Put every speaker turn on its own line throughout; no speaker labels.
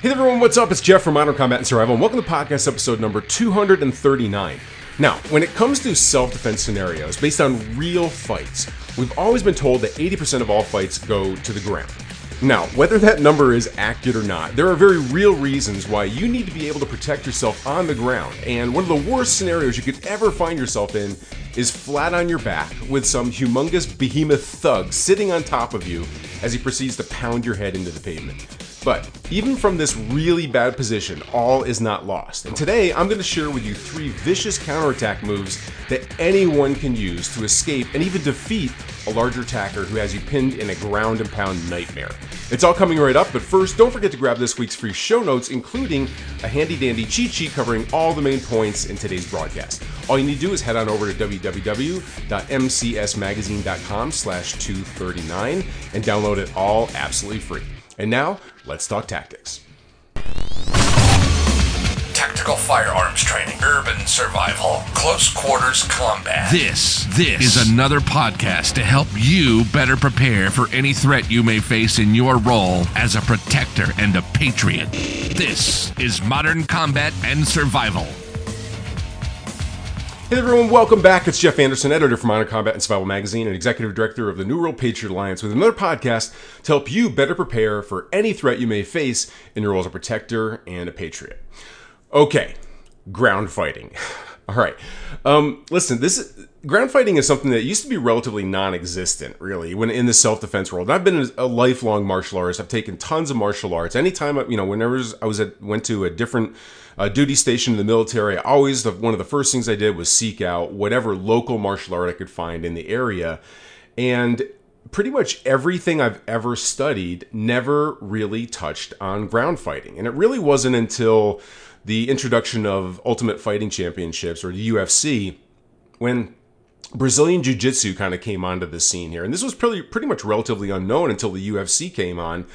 Hey everyone, what's up? It's Jeff from Modern Combat and Survival, and welcome to podcast episode number 239. Now, when it comes to self defense scenarios based on real fights, we've always been told that 80% of all fights go to the ground. Now, whether that number is accurate or not, there are very real reasons why you need to be able to protect yourself on the ground. And one of the worst scenarios you could ever find yourself in is flat on your back with some humongous behemoth thug sitting on top of you as he proceeds to pound your head into the pavement. But even from this really bad position, all is not lost. And today I'm going to share with you three vicious counterattack moves that anyone can use to escape and even defeat a larger attacker who has you pinned in a ground and pound nightmare. It's all coming right up, but first, don't forget to grab this week's free show notes, including a handy dandy cheat sheet covering all the main points in today's broadcast. All you need to do is head on over to www.mcsmagazine.com slash 239 and download it all absolutely free. And now, let's talk tactics.
Tactical firearms training, urban survival, close quarters combat.
This, this is another podcast to help you better prepare for any threat you may face in your role as a protector and a patriot. This is Modern Combat and Survival.
Hey everyone, welcome back. It's Jeff Anderson, editor for Modern Combat and Survival Magazine and executive director of the New World Patriot Alliance with another podcast to help you better prepare for any threat you may face in your role as a protector and a patriot. Okay, ground fighting. All right. Um, listen, this ground fighting is something that used to be relatively non-existent, really, when in the self-defense world. And I've been a lifelong martial artist. I've taken tons of martial arts. Anytime, you know, whenever I was at went to a different uh, duty station in the military, I always the, one of the first things I did was seek out whatever local martial art I could find in the area, and pretty much everything I've ever studied never really touched on ground fighting. And it really wasn't until the introduction of Ultimate Fighting Championships or the UFC when Brazilian Jiu Jitsu kind of came onto the scene here. And this was pretty, pretty much relatively unknown until the UFC came on.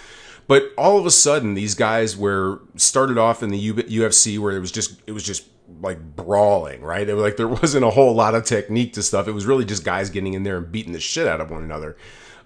But all of a sudden, these guys were started off in the UFC where it was just it was just like brawling, right? It was like there wasn't a whole lot of technique to stuff. It was really just guys getting in there and beating the shit out of one another.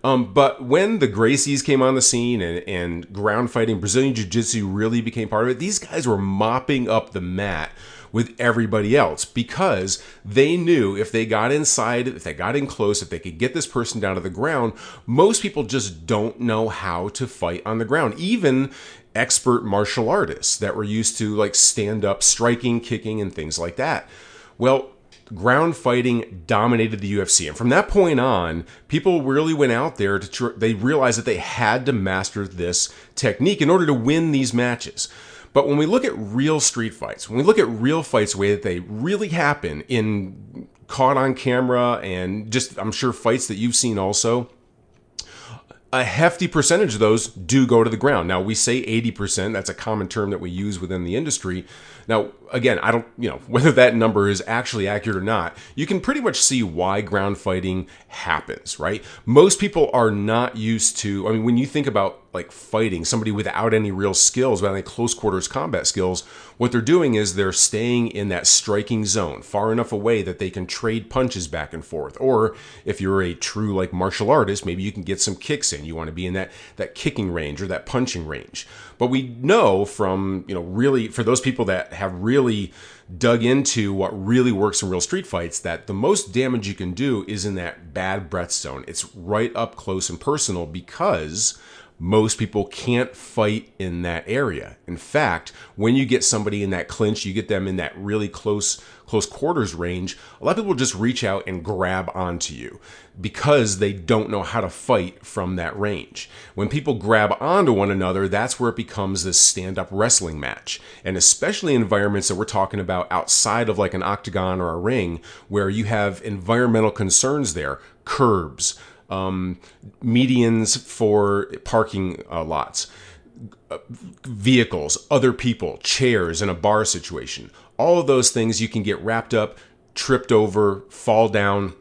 Um, but when the Gracies came on the scene and, and ground fighting, Brazilian Jiu Jitsu really became part of it, these guys were mopping up the mat with everybody else because they knew if they got inside, if they got in close, if they could get this person down to the ground, most people just don't know how to fight on the ground. Even expert martial artists that were used to like stand up striking, kicking, and things like that. Well, ground fighting dominated the UFC. And from that point on, people really went out there to tr- they realized that they had to master this technique in order to win these matches. But when we look at real street fights, when we look at real fights the way that they really happen in caught on camera and just I'm sure fights that you've seen also, a hefty percentage of those do go to the ground. Now, we say 80%, that's a common term that we use within the industry. Now, again, I don't, you know, whether that number is actually accurate or not, you can pretty much see why ground fighting happens, right? Most people are not used to, I mean, when you think about like fighting somebody without any real skills, without any close quarters combat skills, what they're doing is they're staying in that striking zone far enough away that they can trade punches back and forth. Or if you're a true like martial artist, maybe you can get some kicks in. You want to be in that that kicking range or that punching range. But we know from, you know, really for those people that have really dug into what really works in real street fights that the most damage you can do is in that bad breath zone. It's right up close and personal because most people can't fight in that area. In fact, when you get somebody in that clinch, you get them in that really close close quarters range, a lot of people just reach out and grab onto you because they don't know how to fight from that range. When people grab onto one another, that's where it becomes this stand-up wrestling match. And especially in environments that we're talking about outside of like an octagon or a ring where you have environmental concerns there, curbs, um, medians for parking uh, lots, uh, vehicles, other people, chairs in a bar situation. All of those things you can get wrapped up, tripped over, fall down,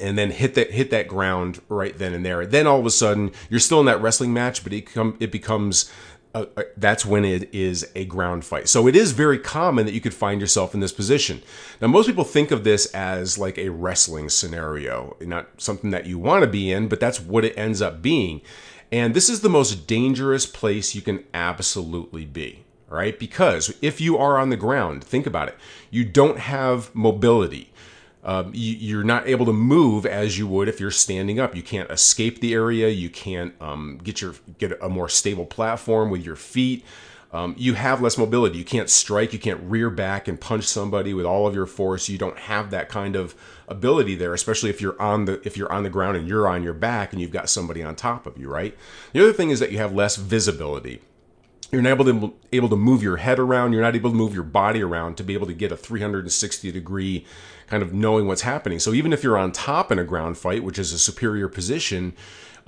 and then hit that hit that ground right then and there. Then all of a sudden you're still in that wrestling match, but it come it becomes uh, uh, that's when it is a ground fight. So it is very common that you could find yourself in this position. Now, most people think of this as like a wrestling scenario, not something that you want to be in, but that's what it ends up being. And this is the most dangerous place you can absolutely be, right? Because if you are on the ground, think about it, you don't have mobility. Um, you, are not able to move as you would if you're standing up. You can't escape the area. You can't um, get your get a more stable platform with your feet. Um, you have less mobility. You can't strike. You can't rear back and punch somebody with all of your force. You don't have that kind of ability there, especially if you're on the if you're on the ground and you're on your back and you've got somebody on top of you. Right. The other thing is that you have less visibility you're not able to able to move your head around you're not able to move your body around to be able to get a 360 degree kind of knowing what's happening so even if you're on top in a ground fight which is a superior position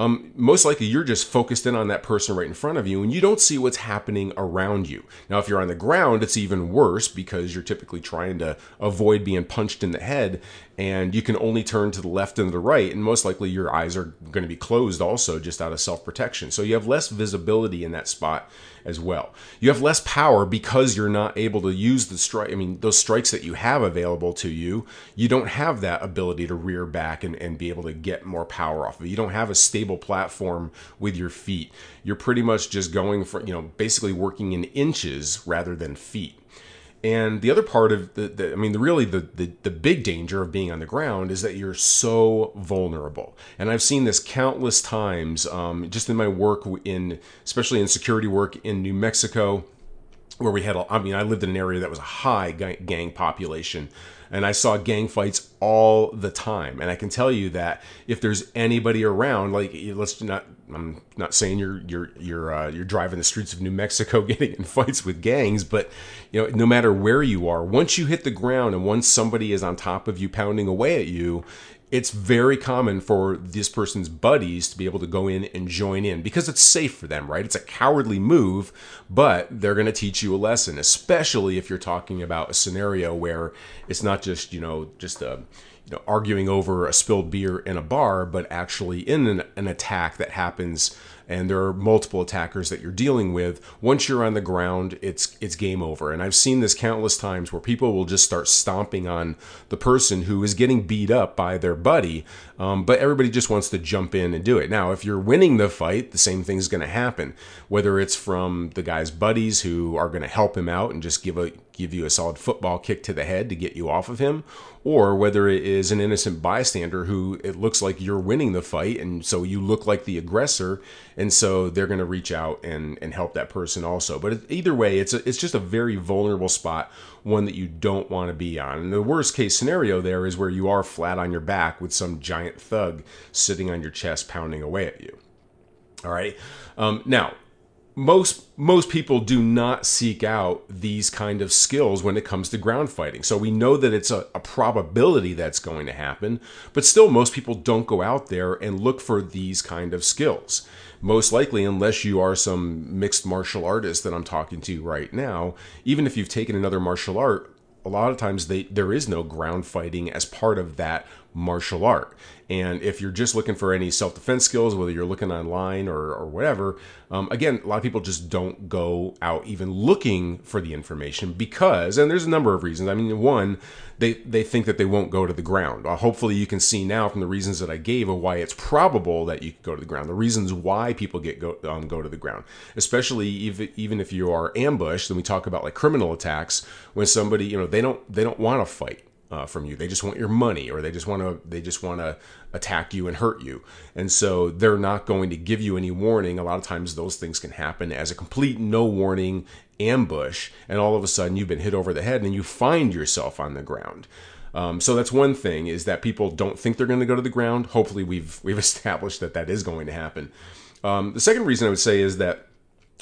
um, most likely you're just focused in on that person right in front of you and you don't see what's happening around you. Now, if you're on the ground, it's even worse because you're typically trying to avoid being punched in the head and you can only turn to the left and the right, and most likely your eyes are going to be closed also just out of self protection. So you have less visibility in that spot as well. You have less power because you're not able to use the strike. I mean, those strikes that you have available to you, you don't have that ability to rear back and, and be able to get more power off of it. You don't have a stable platform with your feet. You're pretty much just going for, you know, basically working in inches rather than feet. And the other part of the, the I mean, the really the, the, the big danger of being on the ground is that you're so vulnerable. And I've seen this countless times, um, just in my work in, especially in security work in New Mexico, where we had, I mean, I lived in an area that was a high gang population and I saw gang fights all the time. And I can tell you that if there's anybody around, like let's not, I'm not saying you're you're you're uh, you're driving the streets of New Mexico getting in fights with gangs, but you know no matter where you are, once you hit the ground and once somebody is on top of you pounding away at you, it's very common for this person's buddies to be able to go in and join in because it's safe for them, right? It's a cowardly move, but they're going to teach you a lesson, especially if you're talking about a scenario where it's not just, you know, just a you know, arguing over a spilled beer in a bar, but actually in an, an attack that happens and there are multiple attackers that you're dealing with once you're on the ground it's it's game over. And i've seen this countless times where people will just start stomping on the person who is getting beat up by their buddy um, but everybody just wants to jump in and do it. Now if you're winning the fight the same thing's going to happen whether it's from the guy's buddies who are going to help him out and just give a give you a solid football kick to the head to get you off of him, or whether it is an innocent bystander who it looks like you're winning the fight, and so you look like the aggressor, and so they're going to reach out and and help that person also. But either way, it's a, it's just a very vulnerable spot, one that you don't want to be on. And the worst case scenario there is where you are flat on your back with some giant thug sitting on your chest pounding away at you. All right. Um, now, most most people do not seek out these kind of skills when it comes to ground fighting. So we know that it's a, a, probability that's going to happen, but still most people don't go out there and look for these kind of skills. Most likely, unless you are some mixed martial artist that I'm talking to right now, even if you've taken another martial art, a lot of times they, there is no ground fighting as part of that martial art. And if you're just looking for any self defense skills, whether you're looking online or, or whatever, um, again, a lot of people just don't go out even looking for the information because, and there's a number of reasons. I mean, one, they, they think that they won't go to the ground. Uh, hopefully, you can see now from the reasons that I gave of why it's probable that you could go to the ground, the reasons why people get go, um, go to the ground, especially even, even if you are ambushed. Then we talk about like criminal attacks when somebody, you know, they don't they don't want to fight uh, from you. They just want your money, or they just want to they just want to attack you and hurt you. And so they're not going to give you any warning. A lot of times those things can happen as a complete no warning ambush, and all of a sudden you've been hit over the head and you find yourself on the ground. Um, so that's one thing is that people don't think they're going to go to the ground. Hopefully, we've we've established that that is going to happen. Um, the second reason I would say is that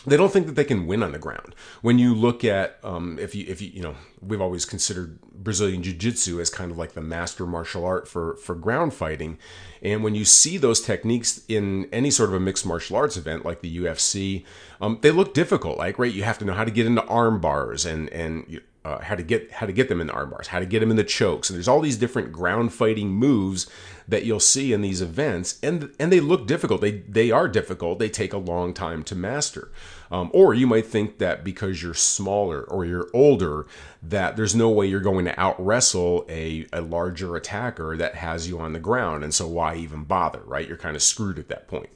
they don't think that they can win on the ground. When you look at, um, if you, if you, you know, we've always considered Brazilian Jiu Jitsu as kind of like the master martial art for for ground fighting, and when you see those techniques in any sort of a mixed martial arts event like the UFC, um, they look difficult. Like right, you have to know how to get into arm bars and and uh, how to get how to get them in the arm bars, how to get them in the chokes, and there's all these different ground fighting moves that you'll see in these events, and and they look difficult. They they are difficult. They take a long time to master. Um, or you might think that because you're smaller or you're older, that there's no way you're going to out wrestle a, a larger attacker that has you on the ground, and so why even bother, right? You're kind of screwed at that point.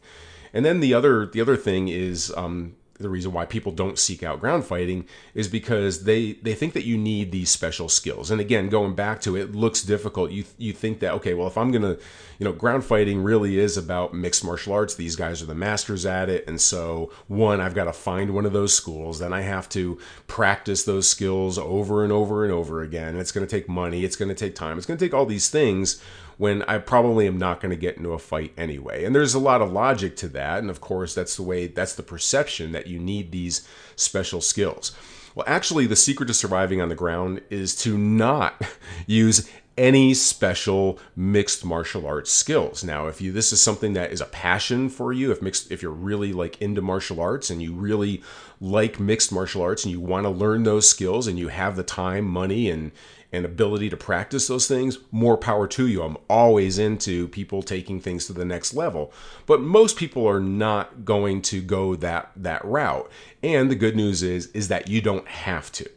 And then the other the other thing is um, the reason why people don't seek out ground fighting is because they they think that you need these special skills. And again, going back to it, looks difficult. You you think that okay, well, if I'm gonna, you know, ground fighting really is about mixed martial arts. These guys are the masters at it, and so one, I've got to find one of those schools. Then I have to practice those skills over and over and over again. It's going to take money. It's going to take time. It's going to take all these things when I probably am not going to get into a fight anyway. And there's a lot of logic to that. And of course, that's the way, that's the perception that you need these special skills. Well, actually, the secret to surviving on the ground is to not use any special mixed martial arts skills. Now, if you this is something that is a passion for you, if mixed if you're really like into martial arts and you really like mixed martial arts and you want to learn those skills and you have the time, money and and ability to practice those things, more power to you. I'm always into people taking things to the next level. But most people are not going to go that that route. And the good news is is that you don't have to.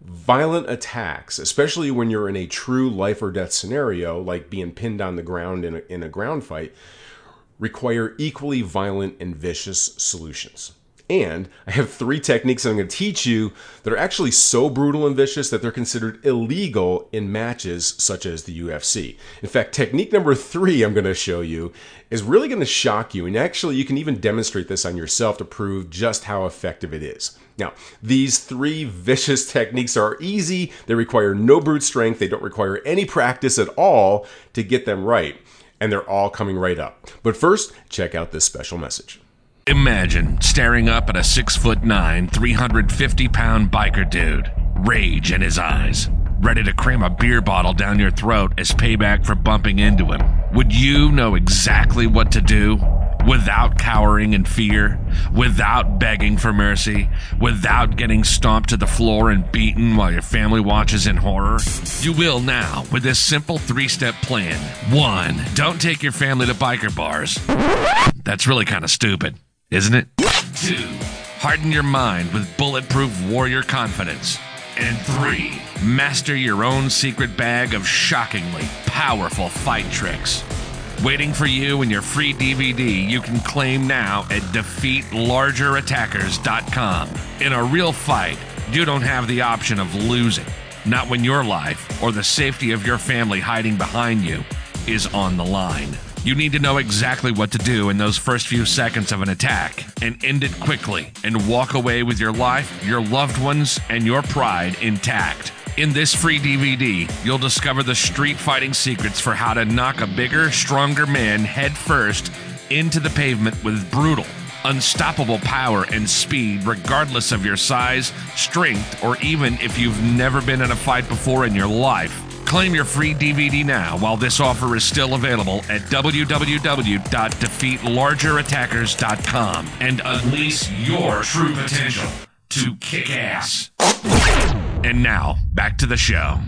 Violent attacks, especially when you're in a true life or death scenario, like being pinned on the ground in a, in a ground fight, require equally violent and vicious solutions. And I have three techniques that I'm going to teach you that are actually so brutal and vicious that they're considered illegal in matches such as the UFC. In fact, technique number three I'm going to show you is really going to shock you. And actually, you can even demonstrate this on yourself to prove just how effective it is. Now, these three vicious techniques are easy, they require no brute strength, they don't require any practice at all to get them right. And they're all coming right up. But first, check out this special message.
Imagine staring up at a six foot nine, 350 pound biker dude, rage in his eyes, ready to cram a beer bottle down your throat as payback for bumping into him. Would you know exactly what to do? Without cowering in fear, without begging for mercy, without getting stomped to the floor and beaten while your family watches in horror? You will now with this simple three step plan. One, don't take your family to biker bars. That's really kind of stupid isn't it? Two, harden your mind with bulletproof warrior confidence. And three, master your own secret bag of shockingly powerful fight tricks. Waiting for you in your free DVD you can claim now at defeatlargerattackers.com. In a real fight, you don't have the option of losing. Not when your life or the safety of your family hiding behind you is on the line. You need to know exactly what to do in those first few seconds of an attack and end it quickly and walk away with your life, your loved ones, and your pride intact. In this free DVD, you'll discover the street fighting secrets for how to knock a bigger, stronger man head first into the pavement with brutal, unstoppable power and speed, regardless of your size, strength, or even if you've never been in a fight before in your life. Claim your free DVD now while this offer is still available at www.defeatlargerattackers.com and unleash your true potential to kick ass. And now, back to the show.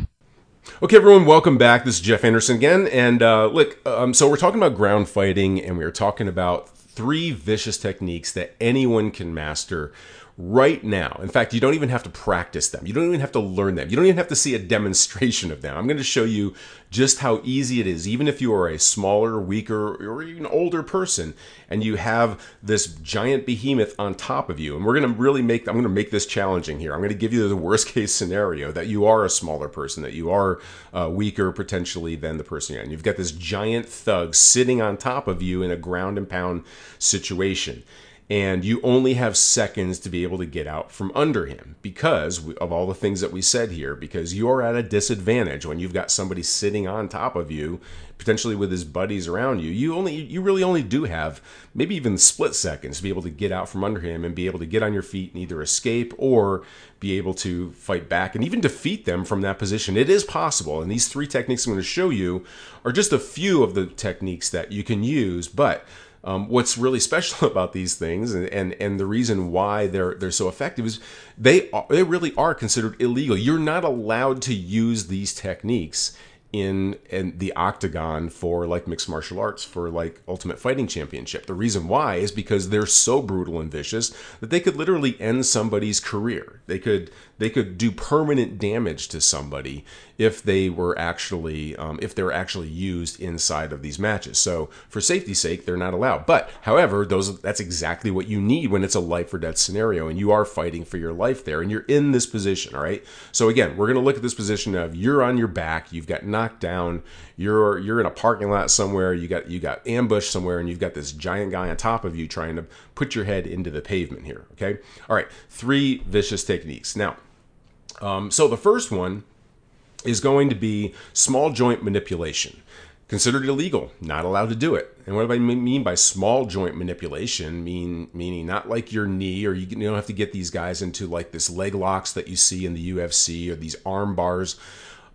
Okay, everyone, welcome back. This is Jeff Anderson again. And uh, look, um, so we're talking about ground fighting, and we are talking about three vicious techniques that anyone can master right now. In fact, you don't even have to practice them. You don't even have to learn them. You don't even have to see a demonstration of them. I'm going to show you just how easy it is, even if you are a smaller, weaker, or even older person, and you have this giant behemoth on top of you. And we're going to really make, I'm going to make this challenging here. I'm going to give you the worst case scenario that you are a smaller person, that you are uh, weaker potentially than the person you're in. You've got this giant thug sitting on top of you in a ground and pound situation and you only have seconds to be able to get out from under him because of all the things that we said here because you're at a disadvantage when you've got somebody sitting on top of you potentially with his buddies around you. You only you really only do have maybe even split seconds to be able to get out from under him and be able to get on your feet and either escape or be able to fight back and even defeat them from that position. It is possible and these three techniques i'm going to show you are just a few of the techniques that you can use but um, what's really special about these things, and, and and the reason why they're they're so effective is they are, they really are considered illegal. You're not allowed to use these techniques in in the octagon for like mixed martial arts for like ultimate fighting championship the reason why is because they're so brutal and vicious that they could literally end somebody's career they could they could do permanent damage to somebody if they were actually um, if they're actually used inside of these matches. So for safety's sake, they're not allowed. But however, those that's exactly what you need when it's a life or death scenario, and you are fighting for your life there, and you're in this position. All right. So again, we're going to look at this position of you're on your back, you've got knocked down, you're you're in a parking lot somewhere, you got you got ambushed somewhere, and you've got this giant guy on top of you trying to put your head into the pavement here. Okay. All right. Three vicious techniques. Now, um, so the first one is going to be small joint manipulation. Considered illegal, not allowed to do it. And what do I mean by small joint manipulation? Mean meaning not like your knee, or you don't have to get these guys into like this leg locks that you see in the UFC, or these arm bars,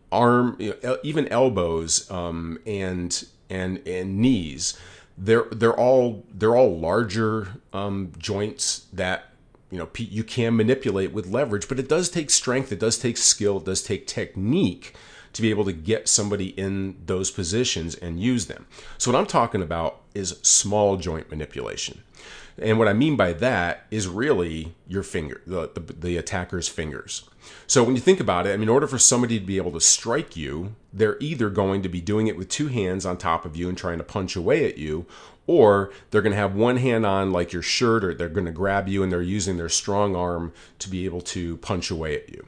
arm you know, even elbows, um, and and and knees. They're they're all they're all larger um, joints that you know you can manipulate with leverage but it does take strength it does take skill it does take technique to be able to get somebody in those positions and use them. So what i'm talking about is small joint manipulation and what i mean by that is really your finger the, the, the attacker's fingers. So when you think about it I mean, in order for somebody to be able to strike you they're either going to be doing it with two hands on top of you and trying to punch away at you or they're going to have one hand on like your shirt or they're going to grab you and they're using their strong arm to be able to punch away at you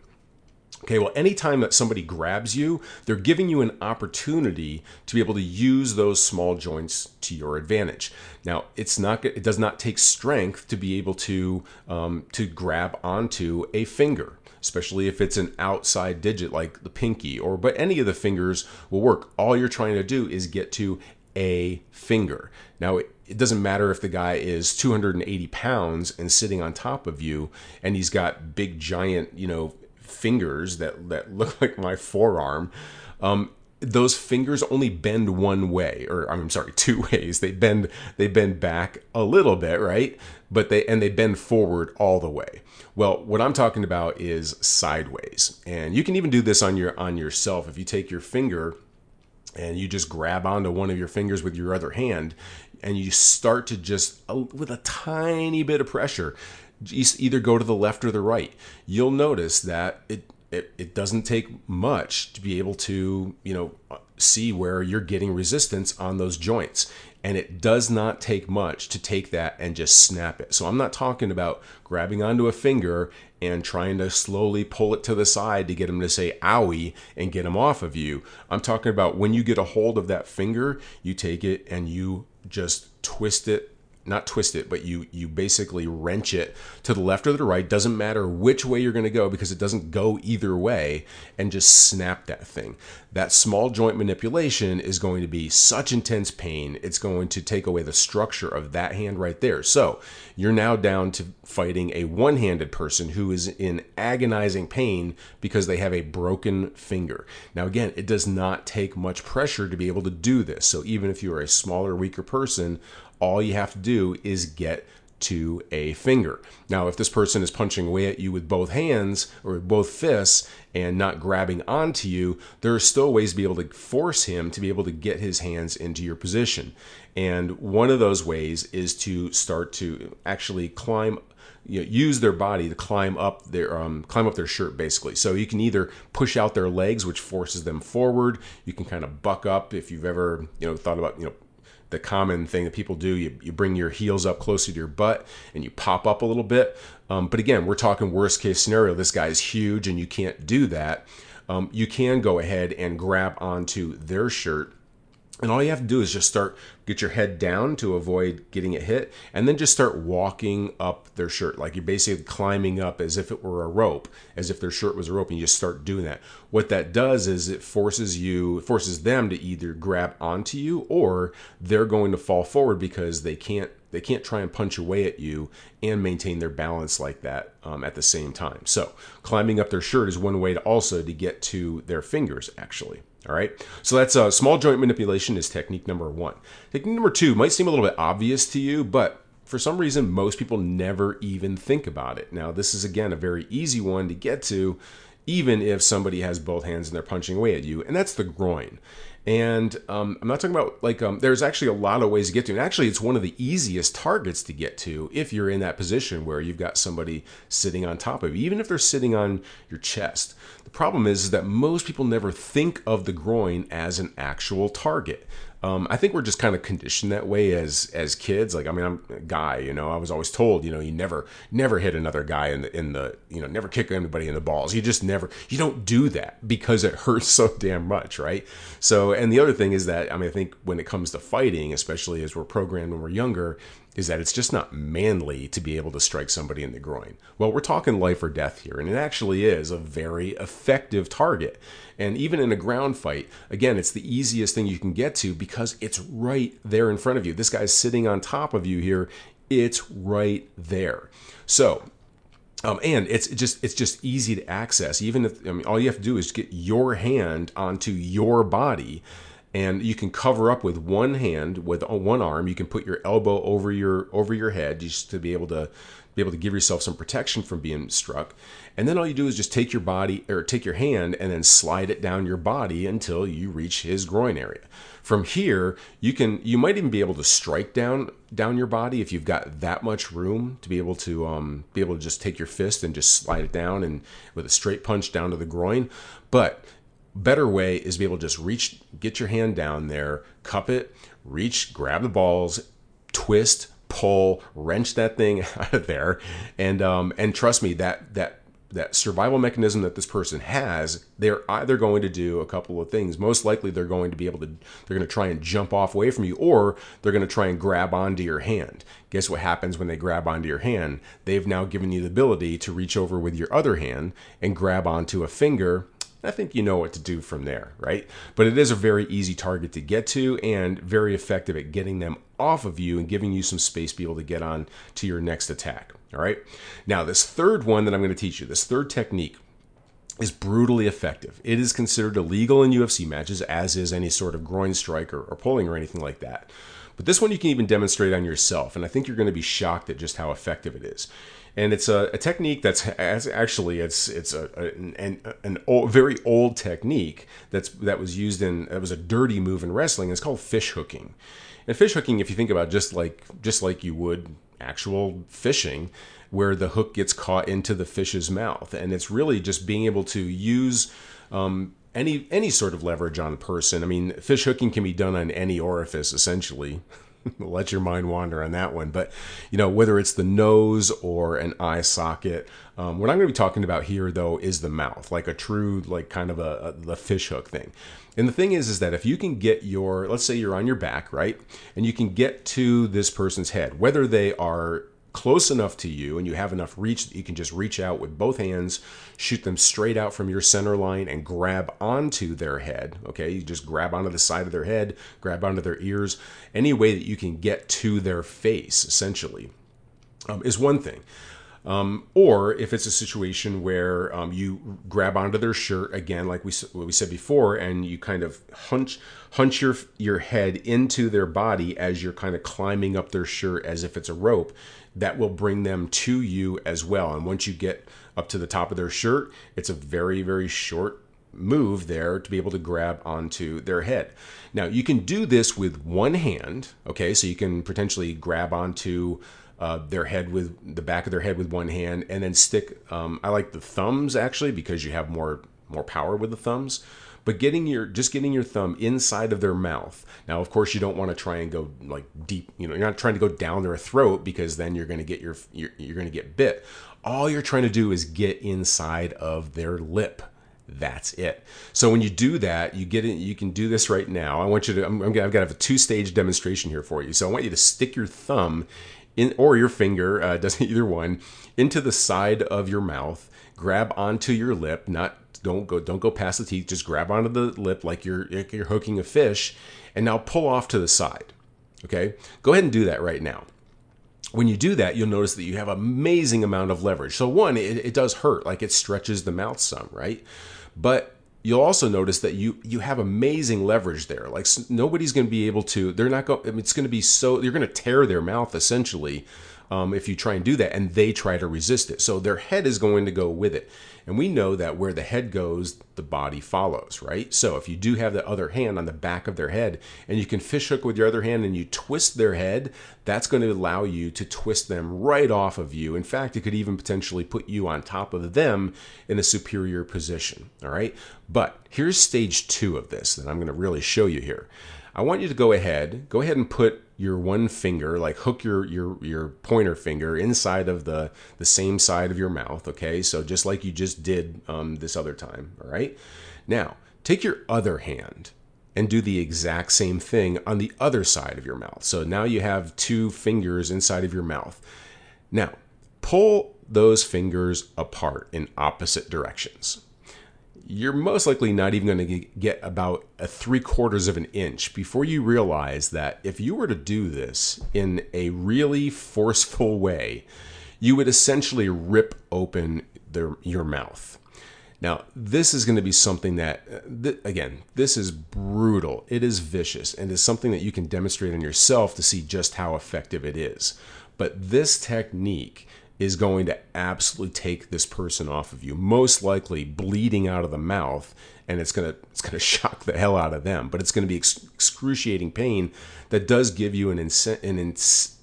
Okay, well, anytime that somebody grabs you, they're giving you an opportunity to be able to use those small joints to your advantage. Now, it's not it does not take strength to be able to um, to grab onto a finger, especially if it's an outside digit like the pinky or but any of the fingers will work. All you're trying to do is get to a finger. Now, it doesn't matter if the guy is 280 pounds and sitting on top of you and he's got big, giant, you know, fingers that, that look like my forearm. Um, those fingers only bend one way or I'm sorry two ways. They bend they bend back a little bit right? But they and they bend forward all the way. Well what I'm talking about is sideways. And you can even do this on your on yourself. If you take your finger and you just grab onto one of your fingers with your other hand and you start to just with a tiny bit of pressure either go to the left or the right you'll notice that it it, it doesn't take much to be able to you know uh, see where you're getting resistance on those joints and it does not take much to take that and just snap it. So I'm not talking about grabbing onto a finger and trying to slowly pull it to the side to get them to say owie and get them off of you. I'm talking about when you get a hold of that finger, you take it and you just twist it not twist it, but you you basically wrench it to the left or the right. Doesn't matter which way you're going to go because it doesn't go either way, and just snap that thing. That small joint manipulation is going to be such intense pain. It's going to take away the structure of that hand right there. So you're now down to fighting a one-handed person who is in agonizing pain because they have a broken finger. Now again, it does not take much pressure to be able to do this. So even if you are a smaller, weaker person, all you have to do is get to a finger. Now, if this person is punching away at you with both hands or both fists and not grabbing onto you, there are still ways to be able to force him to be able to get his hands into your position. And one of those ways is to start to actually climb you know, use their body to climb up their um, climb up their shirt basically. So you can either push out their legs, which forces them forward. You can kind of buck up if you've ever you know thought about you know the common thing that people do. You, you bring your heels up closer to your butt and you pop up a little bit. Um, but again, we're talking worst case scenario. This guy is huge and you can't do that. Um, you can go ahead and grab onto their shirt and all you have to do is just start, get your head down to avoid getting it hit, and then just start walking up their shirt. Like you're basically climbing up as if it were a rope, as if their shirt was a rope, and you just start doing that. What that does is it forces you, it forces them to either grab onto you or they're going to fall forward because they can't they can't try and punch away at you and maintain their balance like that um, at the same time. So climbing up their shirt is one way to also to get to their fingers actually. All right. So that's uh, small joint manipulation is technique number one. Technique number two might seem a little bit obvious to you, but for some reason, most people never even think about it. Now, this is again a very easy one to get to even if somebody has both hands and they're punching away at you, and that's the groin. And um, I'm not talking about like um, there's actually a lot of ways to get to. And actually, it's one of the easiest targets to get to if you're in that position where you've got somebody sitting on top of you, even if they're sitting on your chest. The problem is, is that most people never think of the groin as an actual target. Um, I think we're just kind of conditioned that way as as kids. Like, I mean, I'm a guy, you know. I was always told, you know, you never never hit another guy in the in the you know never kick anybody in the balls. You just never you don't do that because it hurts so damn much, right? So, and the other thing is that I mean, I think when it comes to fighting, especially as we're programmed when we're younger, is that it's just not manly to be able to strike somebody in the groin. Well, we're talking life or death here, and it actually is a very effective target. And even in a ground fight, again, it's the easiest thing you can get to because it's right there in front of you. This guy's sitting on top of you here. It's right there. So, um, and it's just it's just easy to access. Even if I mean, all you have to do is get your hand onto your body and you can cover up with one hand with one arm. You can put your elbow over your over your head just to be able to be able to give yourself some protection from being struck. And then all you do is just take your body or take your hand and then slide it down your body until you reach his groin area. From here you can you might even be able to strike down down your body if you've got that much room to be able to um, be able to just take your fist and just slide it down and with a straight punch down to the groin. But better way is to be able to just reach, get your hand down there, cup it, reach, grab the balls, twist, pull, wrench that thing out of there, and um, and trust me that that that survival mechanism that this person has, they're either going to do a couple of things. Most likely, they're going to be able to, they're going to try and jump off away from you, or they're going to try and grab onto your hand. Guess what happens when they grab onto your hand? They've now given you the ability to reach over with your other hand and grab onto a finger I think you know what to do from there, right? But it is a very easy target to get to and very effective at getting them off of you and giving you some space to be able to get on to your next attack. All right. Now, this third one that I'm going to teach you, this third technique, is brutally effective. It is considered illegal in UFC matches, as is any sort of groin strike or, or pulling or anything like that. But this one you can even demonstrate on yourself, and I think you're going to be shocked at just how effective it is and it's a, a technique that's actually it's it's a, an, an, an old, very old technique that's that was used in it was a dirty move in wrestling. It's called fish hooking. And fish hooking, if you think about it, just like just like you would actual fishing, where the hook gets caught into the fish's mouth, and it's really just being able to use um, any any sort of leverage on a person. I mean, fish hooking can be done on any orifice essentially. let your mind wander on that one. But you know, whether it's the nose or an eye socket, um, what I'm going to be talking about here, though, is the mouth, like a true, like kind of a, a the fish hook thing. And the thing is, is that if you can get your, let's say you're on your back, right, and you can get to this person's head, whether they are close enough to you and you have enough reach that you can just reach out with both hands, shoot them straight out from your center line and grab onto their head. Okay, you just grab onto the side of their head, grab onto their ears, any way that you can get to their face, essentially, um, is one thing. Um, or if it's a situation where um, you grab onto their shirt again, like we what we said before, and you kind of hunch hunch your your head into their body as you're kind of climbing up their shirt as if it's a rope, that will bring them to you as well. And once you get up to the top of their shirt, it's a very very short move there to be able to grab onto their head. Now you can do this with one hand, okay? So you can potentially grab onto uh, their head with the back of their head with one hand, and then stick. Um, I like the thumbs actually because you have more more power with the thumbs. But getting your just getting your thumb inside of their mouth. Now, of course, you don't want to try and go like deep. You know, you're not trying to go down their throat because then you're going to get your you're, you're going to get bit. All you're trying to do is get inside of their lip that's it. So when you do that, you get it. You can do this right now. I want you to. Gonna, I've got to have a two-stage demonstration here for you. So I want you to stick your thumb in or your finger, uh, doesn't either one, into the side of your mouth. Grab onto your lip, not don't go don't go past the teeth. Just grab onto the lip like you're like you're hooking a fish, and now pull off to the side. Okay, go ahead and do that right now. When you do that, you'll notice that you have amazing amount of leverage. So one, it, it does hurt, like it stretches the mouth some, right? But you'll also notice that you you have amazing leverage there. Like nobody's going to be able to. They're not going. It's going to be so. You're going to tear their mouth essentially. um, if you try and do that, and they try to resist it. So their head is going to go with it. And we know that where the head goes, the body follows, right? So if you do have the other hand on the back of their head and you can fish hook with your other hand and you twist their head, that's going to allow you to twist them right off of you. In fact, it could even potentially put you on top of them in a superior position, all right? But here's stage two of this that I'm going to really show you here. I want you to go ahead, go ahead and put your one finger, like hook your your your pointer finger inside of the the same side of your mouth. Okay, so just like you just did um, this other time. All right. Now take your other hand and do the exact same thing on the other side of your mouth. So now you have two fingers inside of your mouth. Now pull those fingers apart in opposite directions you're most likely not even going to get about a three quarters of an inch before you realize that if you were to do this in a really forceful way, you would essentially rip open the, your mouth. Now, this is going to be something that, uh, th- again, this is brutal. It is vicious and is something that you can demonstrate on yourself to see just how effective it is. But this technique is going to absolutely take this person off of you, most likely bleeding out of the mouth, and it's gonna it's gonna shock the hell out of them. But it's gonna be ex- excruciating pain that does give you an, ins- an ins-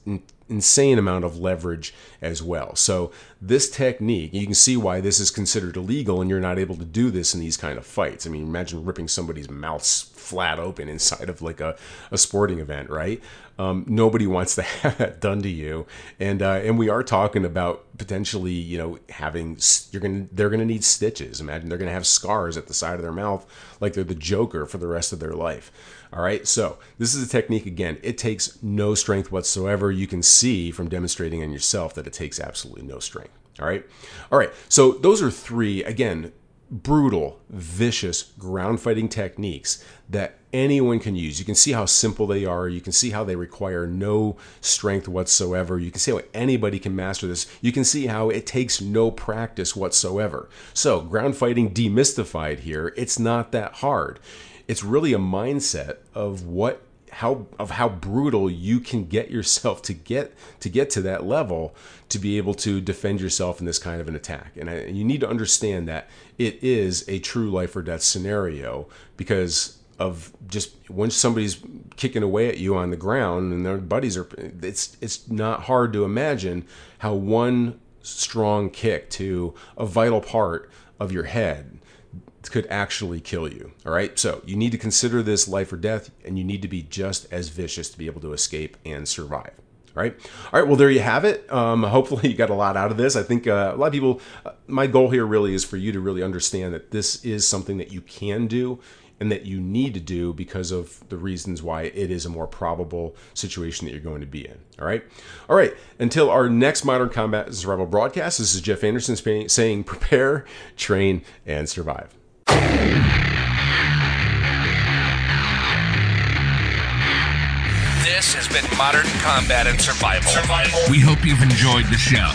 insane amount of leverage as well. So this technique, you can see why this is considered illegal, and you're not able to do this in these kind of fights. I mean, imagine ripping somebody's mouth flat open inside of like a, a sporting event, right? Um, nobody wants to have that done to you, and uh, and we are talking about potentially, you know, having you're gonna they're gonna need stitches. Imagine they're gonna have scars at the side of their mouth, like they're the Joker for the rest of their life. All right, so this is a technique again. It takes no strength whatsoever. You can see from demonstrating on yourself that it takes absolutely no strength. All right, all right. So those are three again brutal, vicious ground fighting techniques that anyone can use. You can see how simple they are. You can see how they require no strength whatsoever. You can see how anybody can master this. You can see how it takes no practice whatsoever. So, ground fighting demystified here, it's not that hard it's really a mindset of what how of how brutal you can get yourself to get to get to that level to be able to defend yourself in this kind of an attack. And, I, and you need to understand that it is a true life or death scenario because of just when somebody's kicking away at you on the ground and their buddies are it's it's not hard to imagine how one strong kick to a vital part of your head could actually kill you. All right. So you need to consider this life or death, and you need to be just as vicious to be able to escape and survive. All right. All right. Well, there you have it. Um, hopefully, you got a lot out of this. I think uh, a lot of people, uh, my goal here really is for you to really understand that this is something that you can do and that you need to do because of the reasons why it is a more probable situation that you're going to be in. All right. All right. Until our next Modern Combat Survival broadcast, this is Jeff Anderson saying prepare, train, and survive.
This has been Modern Combat and Survival. Survival.
We hope you've enjoyed the show.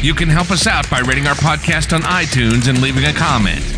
You can help us out by rating our podcast on iTunes and leaving a comment.